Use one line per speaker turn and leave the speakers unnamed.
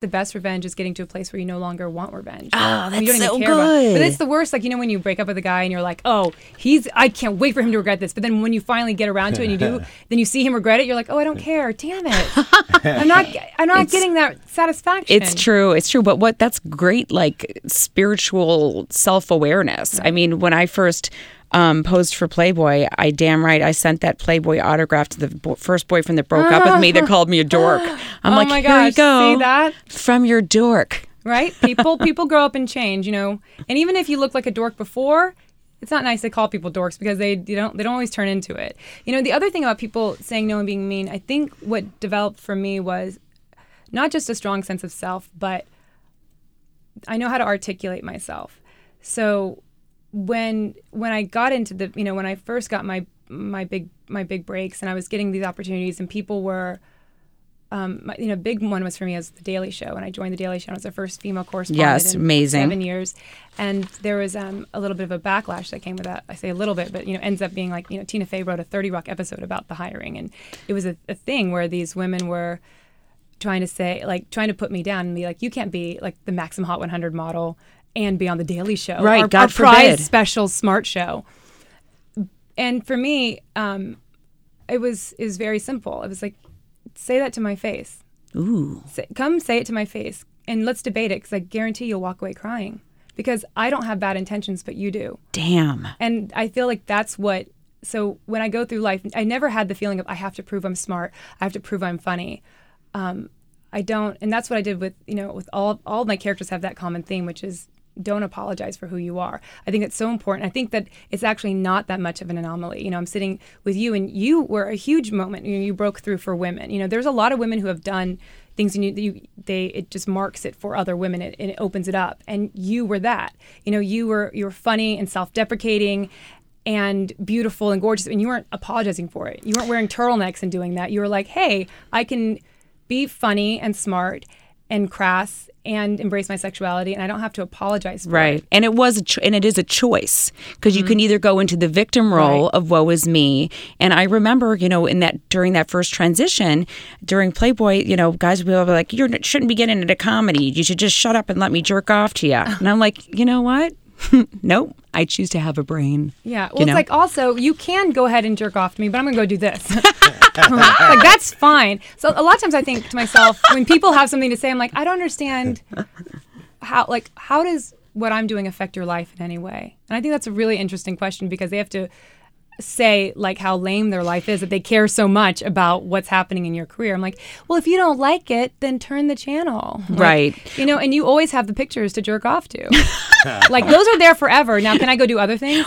the best revenge is getting to a place where you no longer want revenge.
Oh,
you
that's
don't
so
even care about it. But it's the worst. Like you know when you break up with a guy and you're like, oh, he's I can't wait for him to regret this. But then when you finally get around to it and you do, then you see him regret it. You're like, oh, I don't care. Damn it. I'm not. I'm not getting that satisfaction.
It's true. It's true. But what that's great, like spiritual self awareness. I mean, when I first um, posed for Playboy, I damn right I sent that Playboy autograph to the bo- first boyfriend that broke up with me that called me a dork. I'm
oh
like,
my
here you go.
See that?
From your dork.
right? People people grow up and change, you know. And even if you look like a dork before, it's not nice to call people dorks because they you don't they don't always turn into it. You know, the other thing about people saying no and being mean, I think what developed for me was not just a strong sense of self, but I know how to articulate myself. So when when I got into the you know when I first got my my big my big breaks and I was getting these opportunities and people were um, my, you know, big one was for me as the Daily Show, and I joined the Daily Show. and I was the first female correspondent.
Yes,
in
amazing.
Seven years, and there was um, a little bit of a backlash that came with that. I say a little bit, but you know, ends up being like you know, Tina Fey wrote a Thirty Rock episode about the hiring, and it was a, a thing where these women were trying to say like trying to put me down and be like, you can't be like the Maxim Hot 100 model and be on the Daily Show,
Right,
Our,
God
our prize
forbid.
special smart show. And for me, um, it was it was very simple. It was like, say that to my face.
Ooh.
Say, come say it to my face and let's debate it because I guarantee you'll walk away crying because I don't have bad intentions, but you do.
Damn.
And I feel like that's what. So when I go through life, I never had the feeling of I have to prove I'm smart. I have to prove I'm funny. Um, I don't, and that's what I did with you know with all all my characters have that common theme, which is don't apologize for who you are. I think it's so important. I think that it's actually not that much of an anomaly. You know, I'm sitting with you, and you were a huge moment. You, know, you broke through for women. You know, there's a lot of women who have done things, and you, you they it just marks it for other women, it, and it opens it up. And you were that. You know, you were you were funny and self-deprecating. And beautiful and gorgeous, and you weren't apologizing for it. You weren't wearing turtlenecks and doing that. You were like, "Hey, I can be funny and smart and crass and embrace my sexuality and I don't have to apologize for
Right.
it.
And it was a cho- and it is a choice because you can mm-hmm. either go into the victim role
Right.
of woe is me. And I remember, you know, in that during that first transition, during Playboy, you know, guys would be like, You shouldn't be getting into comedy. You should just shut up and let me jerk off to you. And I'm like, you know what? nope. I choose to have a brain.
Yeah. Well,
You know?
it's like also you can go ahead and jerk off to me, but I'm gonna go do this. like that's fine. So a lot of times I think to myself when people have something to say, I'm like, I don't understand how like how does what I'm doing affect your life in any way? And I think that's a really interesting question because they have to say like how lame their life is that they care so much about what's happening in your career. I'm like, well, if you don't like it, then turn the channel. Like,
Right.
You know, and you always have the pictures to jerk off to. like those are there forever. Now, can I go do other things?